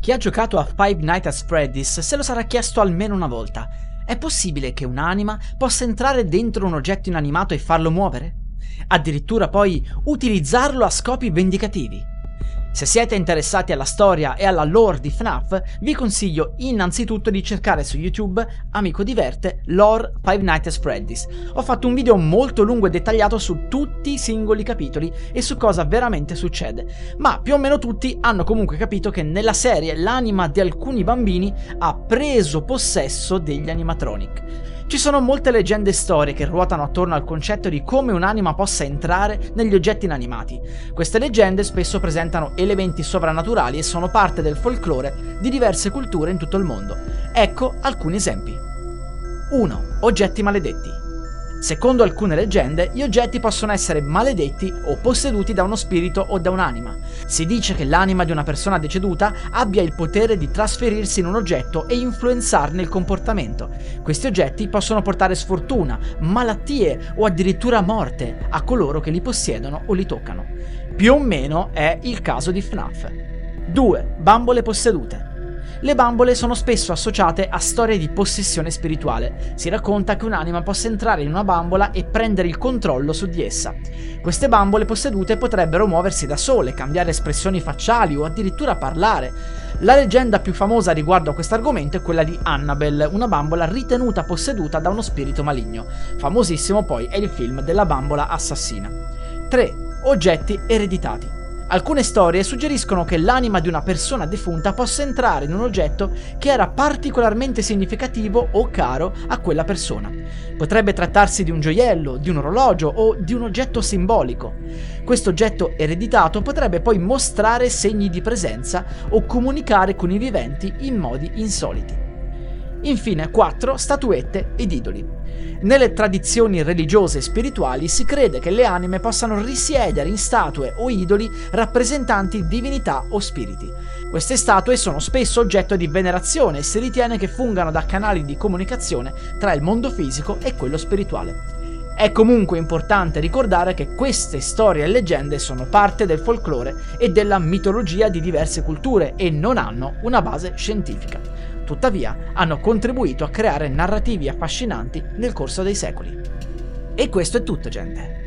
Chi ha giocato a Five Nights at Freddy's se lo sarà chiesto almeno una volta. È possibile che un'anima possa entrare dentro un oggetto inanimato e farlo muovere? Addirittura poi utilizzarlo a scopi vendicativi? Se siete interessati alla storia e alla lore di FNAF, vi consiglio innanzitutto di cercare su YouTube Amico Diverte Lore Five Nights at Freddy's. Ho fatto un video molto lungo e dettagliato su tutti i singoli capitoli e su cosa veramente succede, ma più o meno tutti hanno comunque capito che nella serie l'anima di alcuni bambini ha preso possesso degli animatronic. Ci sono molte leggende e storie che ruotano attorno al concetto di come un'anima possa entrare negli oggetti inanimati. Queste leggende spesso presentano elementi sovrannaturali e sono parte del folklore di diverse culture in tutto il mondo. Ecco alcuni esempi. 1. Oggetti maledetti. Secondo alcune leggende, gli oggetti possono essere maledetti o posseduti da uno spirito o da un'anima. Si dice che l'anima di una persona deceduta abbia il potere di trasferirsi in un oggetto e influenzarne il comportamento. Questi oggetti possono portare sfortuna, malattie o addirittura morte a coloro che li possiedono o li toccano. Più o meno è il caso di FNAF. 2. Bambole possedute. Le bambole sono spesso associate a storie di possessione spirituale. Si racconta che un'anima possa entrare in una bambola e prendere il controllo su di essa. Queste bambole possedute potrebbero muoversi da sole, cambiare espressioni facciali o addirittura parlare. La leggenda più famosa riguardo a questo argomento è quella di Annabelle, una bambola ritenuta posseduta da uno spirito maligno. Famosissimo poi è il film della bambola assassina. 3. Oggetti ereditati. Alcune storie suggeriscono che l'anima di una persona defunta possa entrare in un oggetto che era particolarmente significativo o caro a quella persona. Potrebbe trattarsi di un gioiello, di un orologio o di un oggetto simbolico. Questo oggetto ereditato potrebbe poi mostrare segni di presenza o comunicare con i viventi in modi insoliti. Infine 4. Statuette ed idoli. Nelle tradizioni religiose e spirituali si crede che le anime possano risiedere in statue o idoli rappresentanti divinità o spiriti. Queste statue sono spesso oggetto di venerazione e si ritiene che fungano da canali di comunicazione tra il mondo fisico e quello spirituale. È comunque importante ricordare che queste storie e leggende sono parte del folklore e della mitologia di diverse culture e non hanno una base scientifica tuttavia hanno contribuito a creare narrativi affascinanti nel corso dei secoli. E questo è tutto, gente.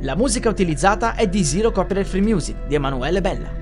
La musica utilizzata è di Zero Copyright Free Music di Emanuele Bella.